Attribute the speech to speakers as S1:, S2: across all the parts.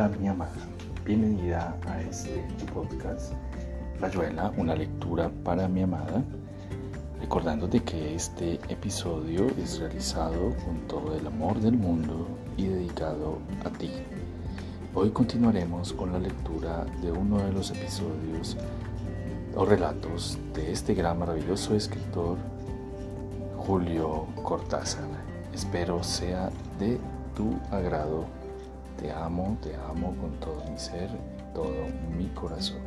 S1: para mi amada. Bienvenida a este podcast Rayuela, una lectura para mi amada. Recordándote que este episodio es realizado con todo el amor del mundo y dedicado a ti. Hoy continuaremos con la lectura de uno de los episodios o relatos de este gran maravilloso escritor Julio Cortázar. Espero sea de tu agrado. Te amo, te amo con todo mi ser todo mi corazón.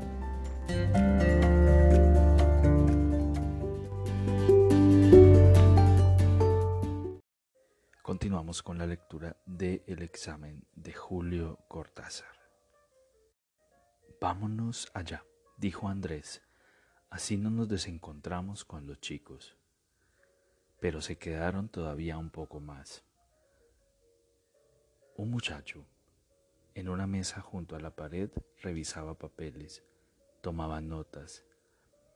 S1: Continuamos con la lectura de El examen de Julio Cortázar. Vámonos allá, dijo Andrés. Así no nos desencontramos con los chicos. Pero se quedaron todavía un poco más. Un muchacho, en una mesa junto a la pared, revisaba papeles, tomaba notas.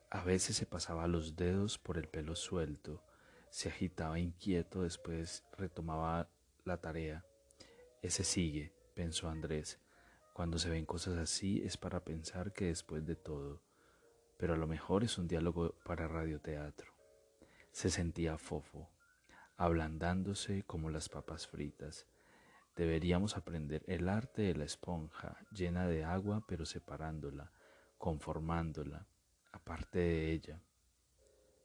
S1: A veces se pasaba los dedos por el pelo suelto, se agitaba inquieto, después retomaba la tarea. Ese sigue, pensó Andrés. Cuando se ven cosas así es para pensar que después de todo, pero a lo mejor es un diálogo para radioteatro. Se sentía fofo, ablandándose como las papas fritas Deberíamos aprender el arte de la esponja, llena de agua pero separándola, conformándola, aparte de ella.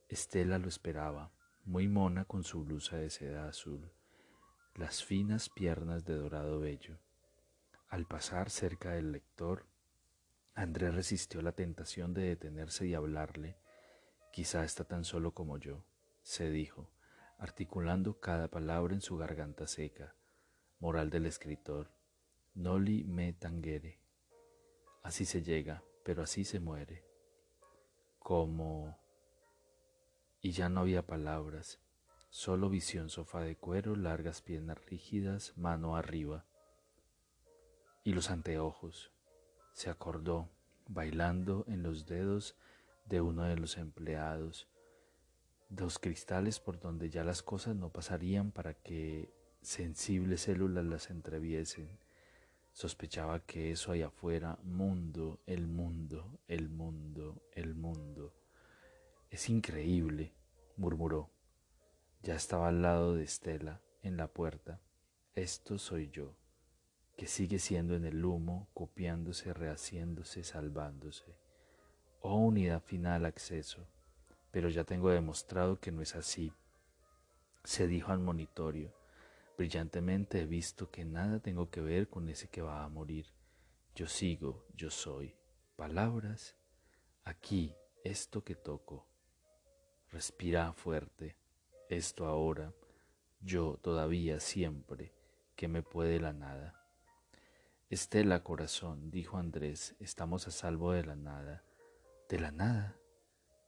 S1: Estela lo esperaba, muy mona con su blusa de seda azul, las finas piernas de dorado bello. Al pasar cerca del lector, Andrés resistió la tentación de detenerse y hablarle. Quizá está tan solo como yo, se dijo, articulando cada palabra en su garganta seca. Moral del escritor. Noli me tangere. Así se llega, pero así se muere. Como... Y ya no había palabras, solo visión sofá de cuero, largas piernas rígidas, mano arriba. Y los anteojos. Se acordó, bailando en los dedos de uno de los empleados, dos cristales por donde ya las cosas no pasarían para que sensibles células las entreviesen. Sospechaba que eso allá afuera, mundo, el mundo, el mundo, el mundo. Es increíble, murmuró. Ya estaba al lado de Estela, en la puerta. Esto soy yo, que sigue siendo en el humo, copiándose, rehaciéndose, salvándose. Oh unidad final acceso, pero ya tengo demostrado que no es así. Se dijo al monitorio Brillantemente he visto que nada tengo que ver con ese que va a morir. Yo sigo, yo soy. Palabras, aquí, esto que toco. Respira fuerte, esto ahora, yo todavía siempre, que me puede la nada. Estela, corazón, dijo Andrés, estamos a salvo de la nada. ¿De la nada?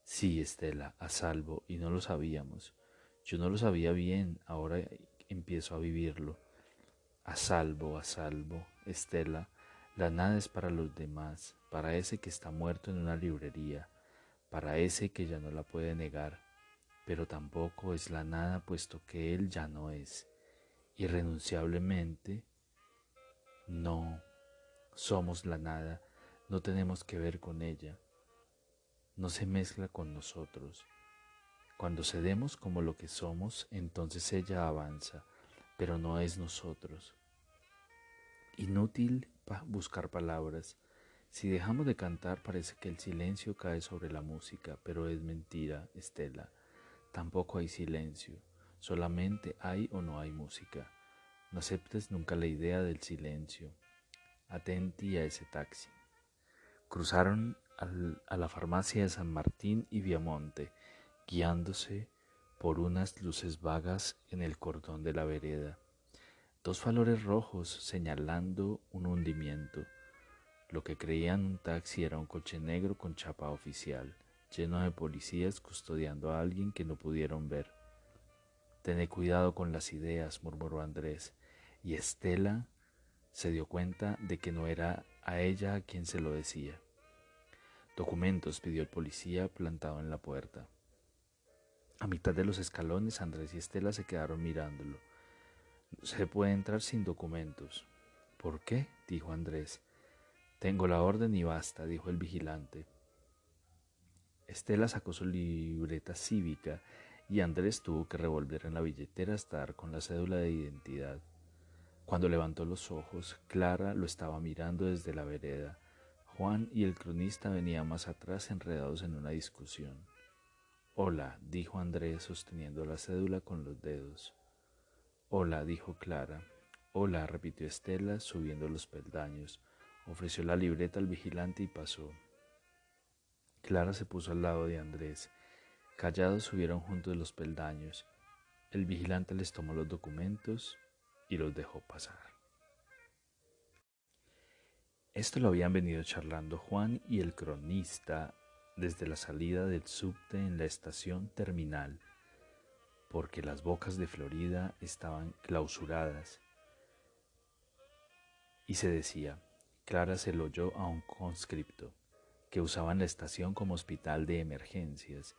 S1: Sí, Estela, a salvo, y no lo sabíamos. Yo no lo sabía bien, ahora empiezo a vivirlo. A salvo, a salvo, Estela, la nada es para los demás, para ese que está muerto en una librería, para ese que ya no la puede negar, pero tampoco es la nada puesto que él ya no es. Irrenunciablemente, no somos la nada, no tenemos que ver con ella, no se mezcla con nosotros. Cuando cedemos como lo que somos, entonces ella avanza, pero no es nosotros. Inútil buscar palabras. Si dejamos de cantar parece que el silencio cae sobre la música, pero es mentira, Estela. Tampoco hay silencio, solamente hay o no hay música. No aceptes nunca la idea del silencio. Atenti a ese taxi. Cruzaron a la farmacia de San Martín y Viamonte guiándose por unas luces vagas en el cordón de la vereda, dos valores rojos señalando un hundimiento. Lo que creían un taxi era un coche negro con chapa oficial, lleno de policías custodiando a alguien que no pudieron ver. Tené cuidado con las ideas, murmuró Andrés, y Estela se dio cuenta de que no era a ella a quien se lo decía. Documentos pidió el policía plantado en la puerta. A mitad de los escalones, Andrés y Estela se quedaron mirándolo. Se puede entrar sin documentos. ¿Por qué? dijo Andrés. Tengo la orden y basta, dijo el vigilante. Estela sacó su libreta cívica y Andrés tuvo que revolver en la billetera hasta dar con la cédula de identidad. Cuando levantó los ojos, Clara lo estaba mirando desde la vereda. Juan y el cronista venían más atrás enredados en una discusión. Hola, dijo Andrés sosteniendo la cédula con los dedos. Hola, dijo Clara. Hola, repitió Estela subiendo los peldaños. Ofreció la libreta al vigilante y pasó. Clara se puso al lado de Andrés. Callados subieron juntos los peldaños. El vigilante les tomó los documentos y los dejó pasar. Esto lo habían venido charlando Juan y el cronista desde la salida del subte en la estación terminal, porque las bocas de Florida estaban clausuradas. Y se decía, Clara se lo oyó a un conscripto que usaban la estación como hospital de emergencias,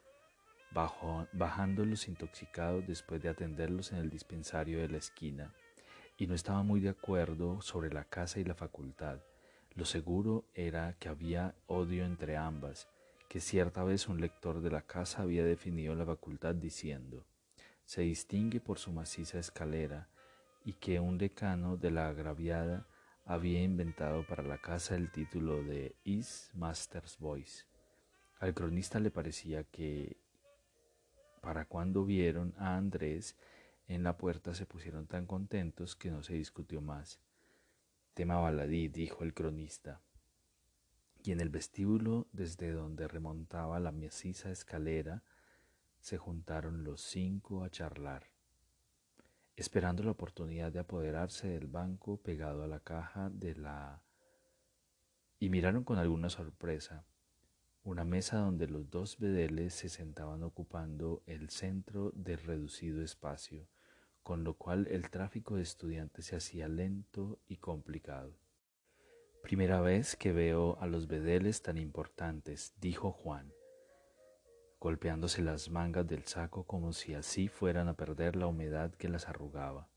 S1: bajando los intoxicados después de atenderlos en el dispensario de la esquina y no estaba muy de acuerdo sobre la casa y la facultad. Lo seguro era que había odio entre ambas, que cierta vez un lector de la casa había definido la facultad diciendo, se distingue por su maciza escalera, y que un decano de la agraviada había inventado para la casa el título de Is Master's Voice. Al cronista le parecía que para cuando vieron a Andrés en la puerta se pusieron tan contentos que no se discutió más. Tema baladí, dijo el cronista. Y en el vestíbulo, desde donde remontaba la maciza escalera, se juntaron los cinco a charlar, esperando la oportunidad de apoderarse del banco pegado a la caja de la... y miraron con alguna sorpresa una mesa donde los dos bedeles se sentaban ocupando el centro del reducido espacio con lo cual el tráfico de estudiantes se hacía lento y complicado. Primera vez que veo a los bedeles tan importantes, dijo Juan, golpeándose las mangas del saco como si así fueran a perder la humedad que las arrugaba.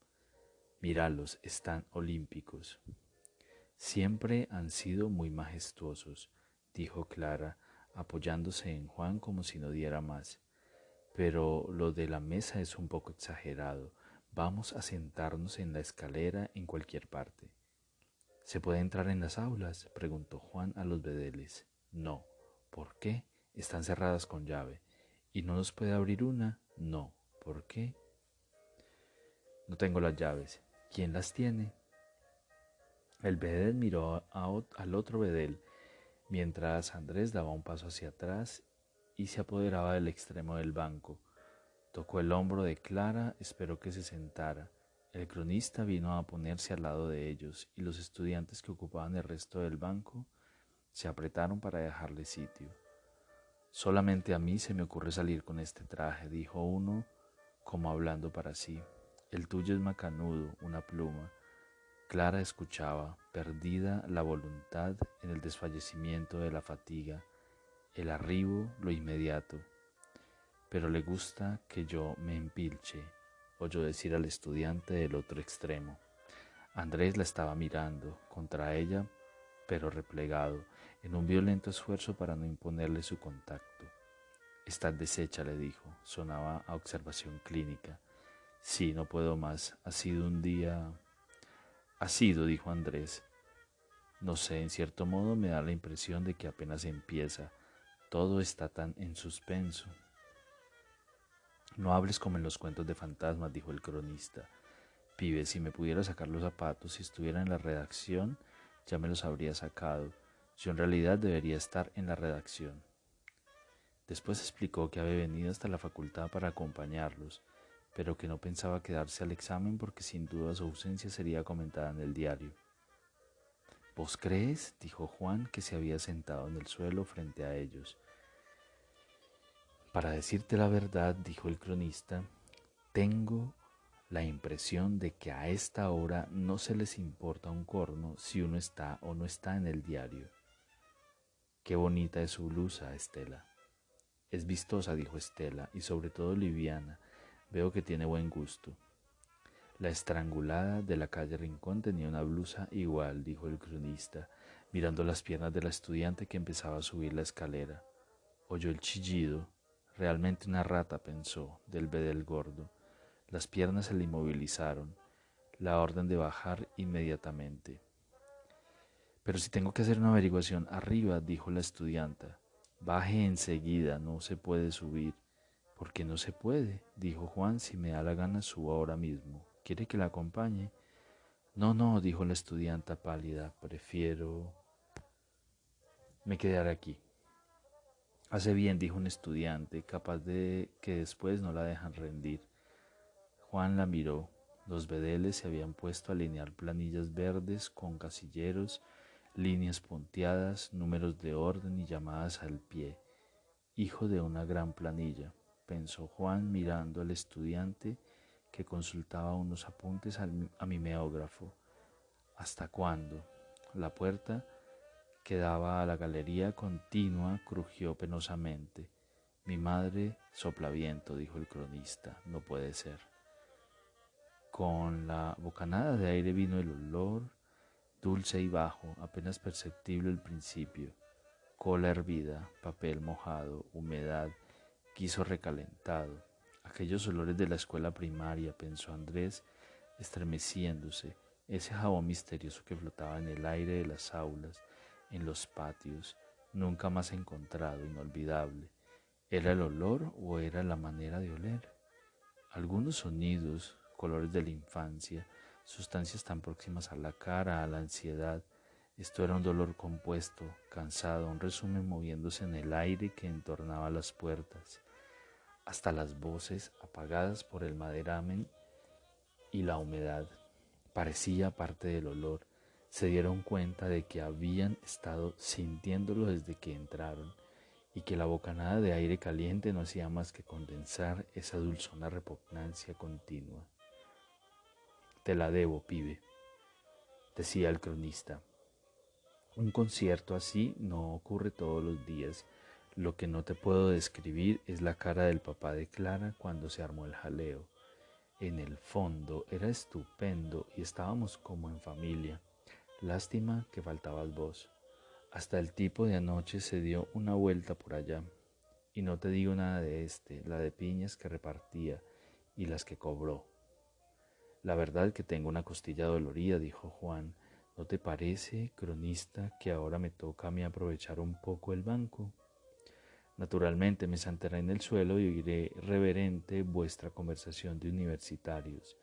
S1: Míralos, están olímpicos. Siempre han sido muy majestuosos, dijo Clara, apoyándose en Juan como si no diera más. Pero lo de la mesa es un poco exagerado. Vamos a sentarnos en la escalera en cualquier parte. ¿Se puede entrar en las aulas? preguntó Juan a los bedeles. No. ¿Por qué? Están cerradas con llave. ¿Y no nos puede abrir una? No. ¿Por qué? No tengo las llaves. ¿Quién las tiene? El bedel miró al otro bedel, mientras Andrés daba un paso hacia atrás y se apoderaba del extremo del banco. Tocó el hombro de Clara, esperó que se sentara. El cronista vino a ponerse al lado de ellos y los estudiantes que ocupaban el resto del banco se apretaron para dejarle sitio. Solamente a mí se me ocurre salir con este traje, dijo uno, como hablando para sí. El tuyo es macanudo, una pluma. Clara escuchaba, perdida la voluntad en el desfallecimiento de la fatiga, el arribo, lo inmediato pero le gusta que yo me empilche, oyó decir al estudiante del otro extremo. Andrés la estaba mirando contra ella, pero replegado, en un violento esfuerzo para no imponerle su contacto. Estás deshecha, le dijo. Sonaba a observación clínica. Sí, no puedo más. Ha sido un día... Ha sido, dijo Andrés. No sé, en cierto modo me da la impresión de que apenas empieza. Todo está tan en suspenso. No hables como en los cuentos de fantasmas, dijo el cronista. Pibe, si me pudiera sacar los zapatos, si estuviera en la redacción, ya me los habría sacado. Yo en realidad debería estar en la redacción. Después explicó que había venido hasta la facultad para acompañarlos, pero que no pensaba quedarse al examen porque sin duda su ausencia sería comentada en el diario. ¿Vos crees? dijo Juan, que se había sentado en el suelo frente a ellos. Para decirte la verdad, dijo el cronista, tengo la impresión de que a esta hora no se les importa un corno si uno está o no está en el diario. Qué bonita es su blusa, Estela. Es vistosa, dijo Estela, y sobre todo liviana. Veo que tiene buen gusto. La estrangulada de la calle Rincón tenía una blusa igual, dijo el cronista, mirando las piernas de la estudiante que empezaba a subir la escalera. Oyó el chillido, realmente una rata, pensó, del bedel gordo. Las piernas se le inmovilizaron, la orden de bajar inmediatamente. Pero si tengo que hacer una averiguación arriba, dijo la estudianta, baje enseguida, no se puede subir. ¿Por qué no se puede? dijo Juan, si me da la gana subo ahora mismo. ¿Quiere que la acompañe? No, no, dijo la estudianta pálida, prefiero... Me quedaré aquí. Hace bien, dijo un estudiante, capaz de que después no la dejan rendir. Juan la miró. Los bedeles se habían puesto a alinear planillas verdes con casilleros, líneas punteadas, números de orden y llamadas al pie. Hijo de una gran planilla, pensó Juan mirando al estudiante que consultaba unos apuntes a mi meógrafo. ¿Hasta cuándo? La puerta que daba a la galería continua crujió penosamente. Mi madre sopla viento, dijo el cronista. No puede ser. Con la bocanada de aire vino el olor, dulce y bajo, apenas perceptible al principio. Cola hervida, papel mojado, humedad, quiso recalentado. Aquellos olores de la escuela primaria, pensó Andrés, estremeciéndose, ese jabón misterioso que flotaba en el aire de las aulas, en los patios, nunca más encontrado, inolvidable. ¿Era el olor o era la manera de oler? Algunos sonidos, colores de la infancia, sustancias tan próximas a la cara, a la ansiedad. Esto era un dolor compuesto, cansado, un resumen moviéndose en el aire que entornaba las puertas hasta las voces apagadas por el maderamen y la humedad. Parecía parte del olor. Se dieron cuenta de que habían estado sintiéndolo desde que entraron y que la bocanada de aire caliente no hacía más que condensar esa dulzona repugnancia continua. Te la debo, pibe, decía el cronista. Un concierto así no ocurre todos los días lo que no te puedo describir es la cara del papá de Clara cuando se armó el jaleo. En el fondo era estupendo y estábamos como en familia. Lástima que faltabas vos. Hasta el tipo de anoche se dio una vuelta por allá. Y no te digo nada de este, la de piñas que repartía y las que cobró. La verdad que tengo una costilla dolorida, dijo Juan. ¿No te parece, cronista, que ahora me toca a mí aprovechar un poco el banco? Naturalmente me sentaré en el suelo y oiré reverente vuestra conversación de universitarios.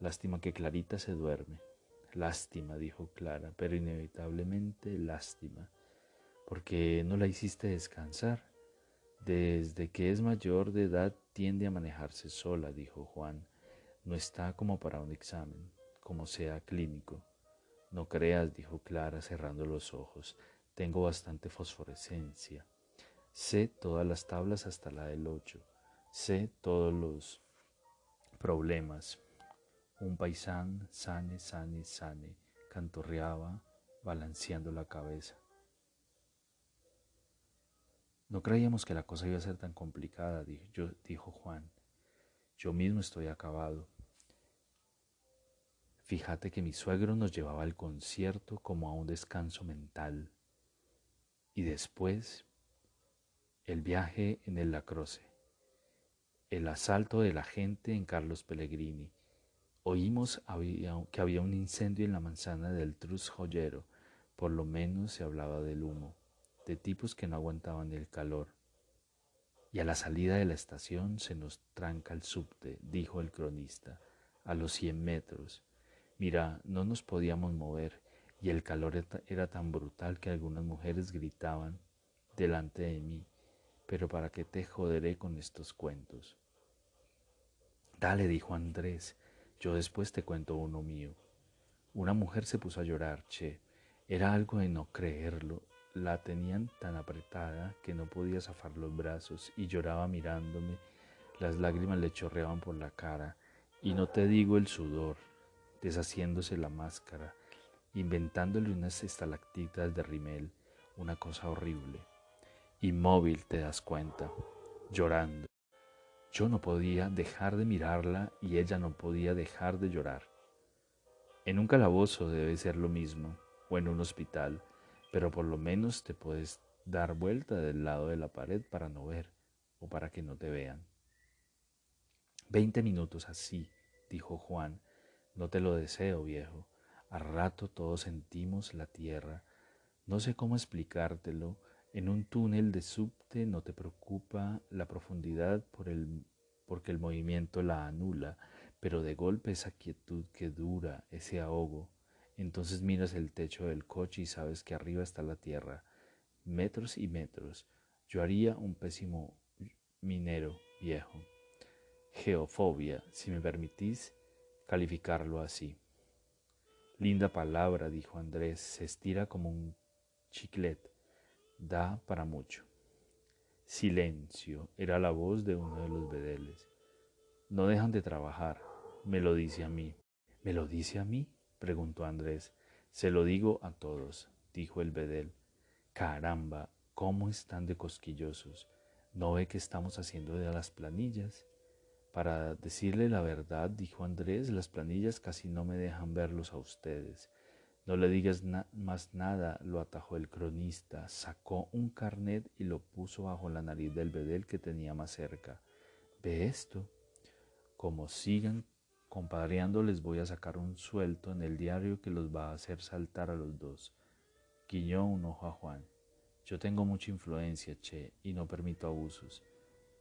S1: Lástima que Clarita se duerme. Lástima, dijo Clara, pero inevitablemente lástima. porque no la hiciste descansar? Desde que es mayor de edad tiende a manejarse sola, dijo Juan. No está como para un examen, como sea clínico. No creas, dijo Clara cerrando los ojos. Tengo bastante fosforescencia. Sé todas las tablas hasta la del 8. Sé todos los problemas. Un paisán, sane, sane, sane, cantorreaba, balanceando la cabeza. No creíamos que la cosa iba a ser tan complicada, dijo, Juan. Yo mismo estoy acabado. Fíjate que mi suegro nos llevaba al concierto como a un descanso mental. Y después el viaje en el Lacroce. El asalto de la gente en Carlos Pellegrini. Oímos que había un incendio en la manzana del Trus Joyero. Por lo menos se hablaba del humo, de tipos que no aguantaban el calor. Y a la salida de la estación se nos tranca el subte, dijo el cronista, a los cien metros. Mira, no nos podíamos mover y el calor era tan brutal que algunas mujeres gritaban delante de mí pero ¿para qué te joderé con estos cuentos? Dale, dijo Andrés, yo después te cuento uno mío. Una mujer se puso a llorar, che. Era algo de no creerlo. La tenían tan apretada que no podía zafar los brazos y lloraba mirándome. Las lágrimas le chorreaban por la cara y no te digo el sudor, deshaciéndose la máscara, inventándole unas estalactitas de rimel, una cosa horrible. Inmóvil te das cuenta, llorando. Yo no podía dejar de mirarla y ella no podía dejar de llorar. En un calabozo debe ser lo mismo, o en un hospital, pero por lo menos te puedes dar vuelta del lado de la pared para no ver, o para que no te vean. Veinte minutos así, dijo Juan, no te lo deseo, viejo. A rato todos sentimos la tierra. No sé cómo explicártelo, en un túnel de subte no te preocupa la profundidad porque el movimiento la anula, pero de golpe esa quietud que dura, ese ahogo, entonces miras el techo del coche y sabes que arriba está la tierra, metros y metros. Yo haría un pésimo minero viejo. Geofobia, si me permitís calificarlo así. Linda palabra, dijo Andrés, se estira como un chiclet da para mucho. Silencio, era la voz de uno de los bedeles. No dejan de trabajar, me lo dice a mí. ¿Me lo dice a mí? preguntó Andrés. Se lo digo a todos, dijo el bedel. Caramba, ¿cómo están de cosquillosos? ¿No ve que estamos haciendo de las planillas? Para decirle la verdad, dijo Andrés, las planillas casi no me dejan verlos a ustedes. No le digas más nada, lo atajó el cronista. Sacó un carnet y lo puso bajo la nariz del bedel que tenía más cerca. ¿Ve esto? Como sigan compadreando, les voy a sacar un suelto en el diario que los va a hacer saltar a los dos. Guiñó un ojo a Juan. Yo tengo mucha influencia, che, y no permito abusos.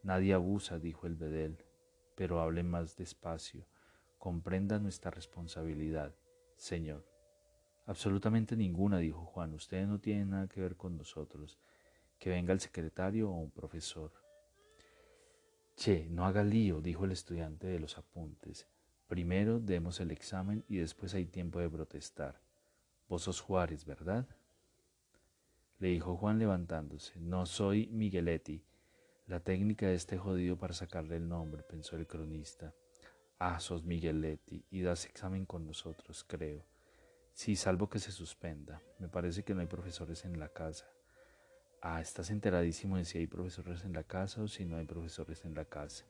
S1: Nadie abusa, dijo el bedel, pero hable más despacio. Comprenda nuestra responsabilidad, señor. Absolutamente ninguna, dijo Juan. Ustedes no tienen nada que ver con nosotros. Que venga el secretario o un profesor. Che, no haga lío, dijo el estudiante de los apuntes. Primero demos el examen y después hay tiempo de protestar. Vos sos Juárez, ¿verdad? Le dijo Juan levantándose. No soy Migueletti. La técnica de este jodido para sacarle el nombre, pensó el cronista. Ah, sos Migueletti y das examen con nosotros, creo. Sí, salvo que se suspenda. Me parece que no hay profesores en la casa. Ah, ¿estás enteradísimo de si hay profesores en la casa o si no hay profesores en la casa?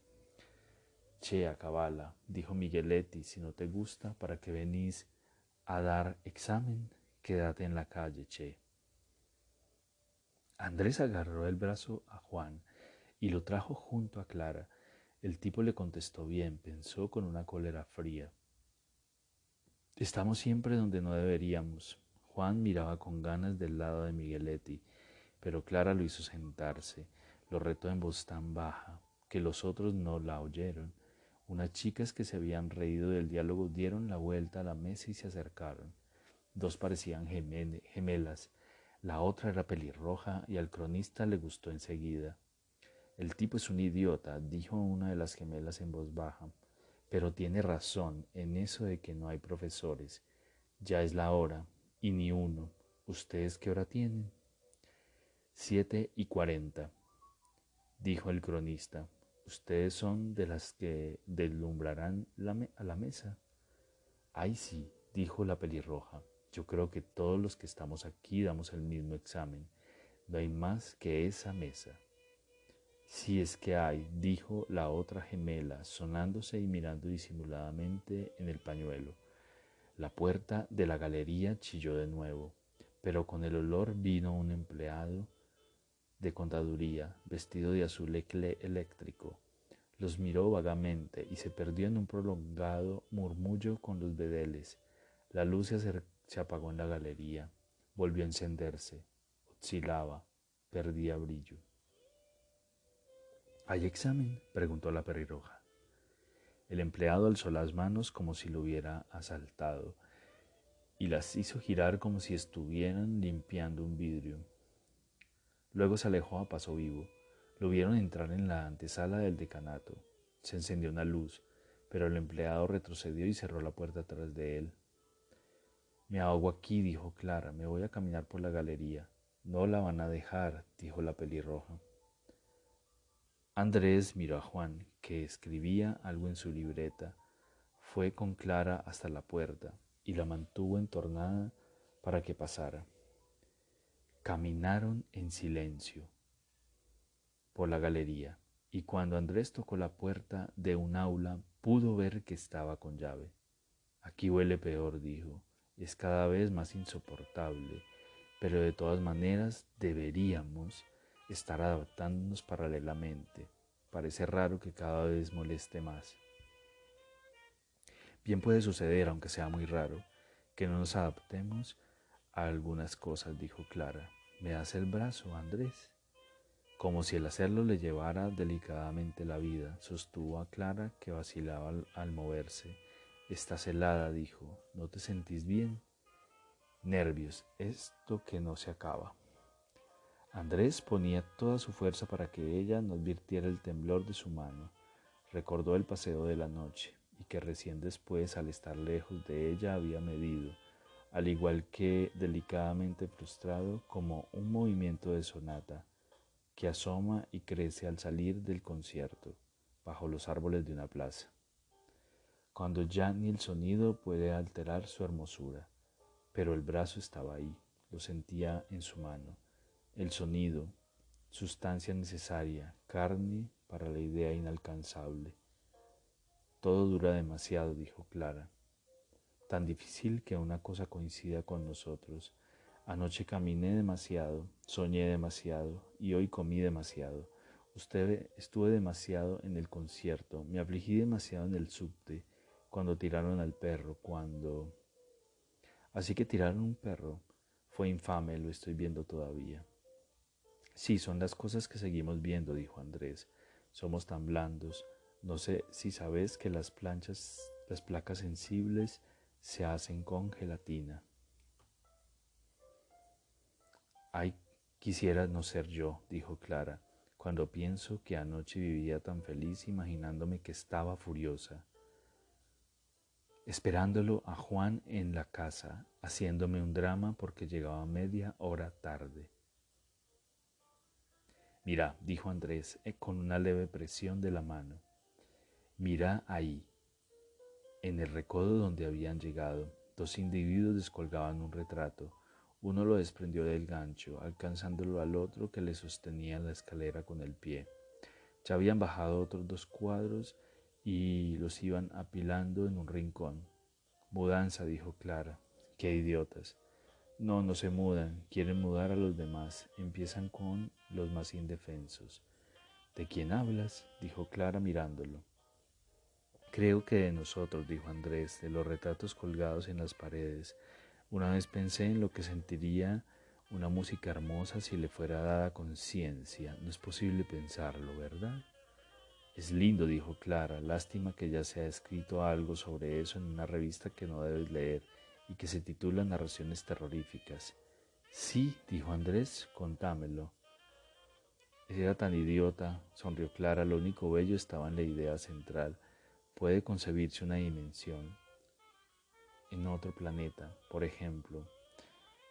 S1: Che, acabala, dijo Migueletti, si no te gusta, ¿para qué venís a dar examen? Quédate en la calle, che. Andrés agarró el brazo a Juan y lo trajo junto a Clara. El tipo le contestó bien, pensó con una cólera fría. Estamos siempre donde no deberíamos. Juan miraba con ganas del lado de Migueletti, pero Clara lo hizo sentarse, lo retó en voz tan baja que los otros no la oyeron. Unas chicas que se habían reído del diálogo dieron la vuelta a la mesa y se acercaron. Dos parecían gemelas, la otra era pelirroja y al cronista le gustó enseguida. El tipo es un idiota, dijo una de las gemelas en voz baja. Pero tiene razón en eso de que no hay profesores. Ya es la hora, y ni uno. ¿Ustedes qué hora tienen? Siete y cuarenta, dijo el cronista. ¿Ustedes son de las que deslumbrarán a la mesa? Ay, sí, dijo la pelirroja. Yo creo que todos los que estamos aquí damos el mismo examen. No hay más que esa mesa. Si es que hay, dijo la otra gemela, sonándose y mirando disimuladamente en el pañuelo. La puerta de la galería chilló de nuevo, pero con el olor vino un empleado de contaduría, vestido de azul eléctrico. Los miró vagamente y se perdió en un prolongado murmullo con los bedeles. La luz se, se apagó en la galería, volvió a encenderse, oscilaba, perdía brillo. ¿Hay examen? preguntó la perirroja. El empleado alzó las manos como si lo hubiera asaltado y las hizo girar como si estuvieran limpiando un vidrio. Luego se alejó a paso vivo. Lo vieron entrar en la antesala del decanato. Se encendió una luz, pero el empleado retrocedió y cerró la puerta atrás de él. Me ahogo aquí, dijo Clara, me voy a caminar por la galería. No la van a dejar, dijo la pelirroja. Andrés miró a Juan, que escribía algo en su libreta. Fue con Clara hasta la puerta y la mantuvo entornada para que pasara. Caminaron en silencio por la galería. y cuando Andrés tocó la puerta de un aula pudo ver que estaba con llave. Aquí huele peor, dijo, es cada vez más insoportable, pero de todas maneras deberíamos estar adaptándonos paralelamente. Parece raro que cada vez moleste más. Bien puede suceder, aunque sea muy raro, que no nos adaptemos a algunas cosas, dijo Clara. ¿Me das el brazo, Andrés? Como si el hacerlo le llevara delicadamente la vida, sostuvo a Clara que vacilaba al, moverse. Estás helada, dijo. ¿No te sentís bien? Nervios, esto que no se acaba. Andrés ponía toda su fuerza para que ella no advirtiera el temblor de su mano. Recordó el paseo de la noche y que recién después, al estar lejos de ella, había medido, al igual que delicadamente frustrado, como un movimiento de sonata que asoma y crece al salir del concierto, bajo los árboles de una plaza, cuando ya ni el sonido puede alterar su hermosura, pero el brazo estaba ahí, lo sentía en su mano, el sonido, sustancia necesaria, carne para la idea inalcanzable. Todo dura demasiado, dijo Clara, tan difícil que una cosa coincida con nosotros, Anoche caminé demasiado, soñé demasiado y hoy comí demasiado. Usted estuve demasiado en el concierto, me afligí demasiado en el subte, cuando tiraron al perro, cuando... Así que tiraron un perro. Fue infame, lo estoy viendo todavía. Sí, son las cosas que seguimos viendo, dijo Andrés. Somos tan blandos. No sé si sabes que las planchas, las placas sensibles se hacen con gelatina. Ay, quisiera no ser yo, dijo Clara, cuando pienso que anoche vivía tan feliz imaginándome que estaba furiosa, esperándolo a Juan en la casa, haciéndome un drama porque llegaba media hora tarde. Mira, dijo Andrés eh, con una leve presión de la mano, mira ahí. En el recodo donde habían llegado, dos individuos descolgaban un retrato uno lo desprendió del gancho, alcanzándolo al otro que le sostenía la escalera con el pie. Ya habían bajado otros dos cuadros y los iban apilando en un rincón. Mudanza, dijo Clara. Qué idiotas. No, no se mudan, quieren mudar a los demás. Empiezan con los más indefensos. ¿De quién hablas? dijo Clara mirándolo. Creo que de nosotros, dijo Andrés, de los retratos colgados en las paredes, una vez pensé en lo que sentiría una música hermosa si le fuera dada conciencia. No es posible pensarlo, ¿verdad? Es lindo, dijo Clara. Lástima que ya se ha escrito algo sobre eso en una revista que no debes leer y que se titula Narraciones terroríficas. Sí, dijo Andrés, contámelo. Era tan idiota, sonrió Clara, lo único bello estaba en la idea central. Puede concebirse una dimensión, en otro planeta, por ejemplo,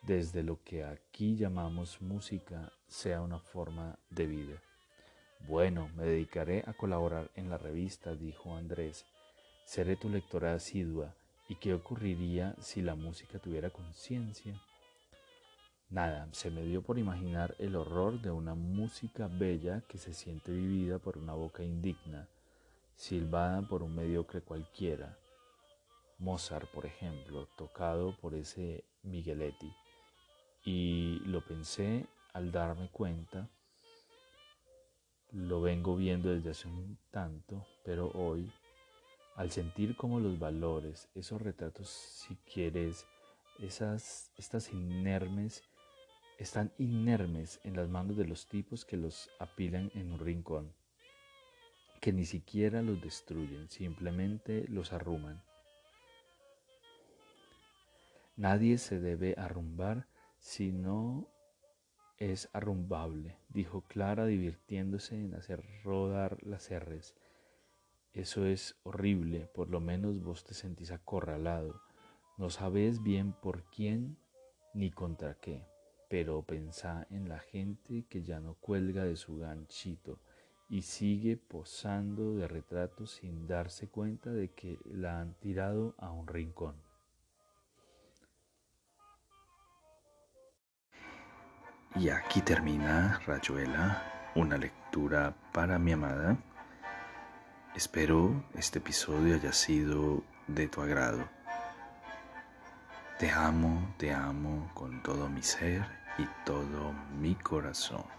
S1: desde lo que aquí llamamos música sea una forma de vida. Bueno, me dedicaré a colaborar en la revista, dijo Andrés. Seré tu lectora asidua. ¿Y qué ocurriría si la música tuviera conciencia? Nada, se me dio por imaginar el horror de una música bella que se siente vivida por una boca indigna, silbada por un mediocre cualquiera, Mozart, por ejemplo, tocado por ese Migueletti. Y lo pensé al darme cuenta, lo vengo viendo desde hace un tanto, pero hoy, al sentir como los valores, esos retratos, si quieres, esas, estas inermes, están inermes en las manos de los tipos que los apilan en un rincón, que ni siquiera los destruyen, simplemente los arruman Nadie se debe arrumbar si no es arrumbable, dijo Clara divirtiéndose en hacer rodar las R's. Eso es horrible, por lo menos vos te sentís acorralado. No sabes bien por quién ni contra qué, pero pensá en la gente que ya no cuelga de su ganchito y sigue posando de retratos sin darse cuenta de que la han tirado a un rincón.
S2: Y aquí termina, Rayuela, una
S1: lectura para mi amada. Espero este episodio haya sido de tu agrado. Te amo, te amo con todo mi ser y todo mi corazón.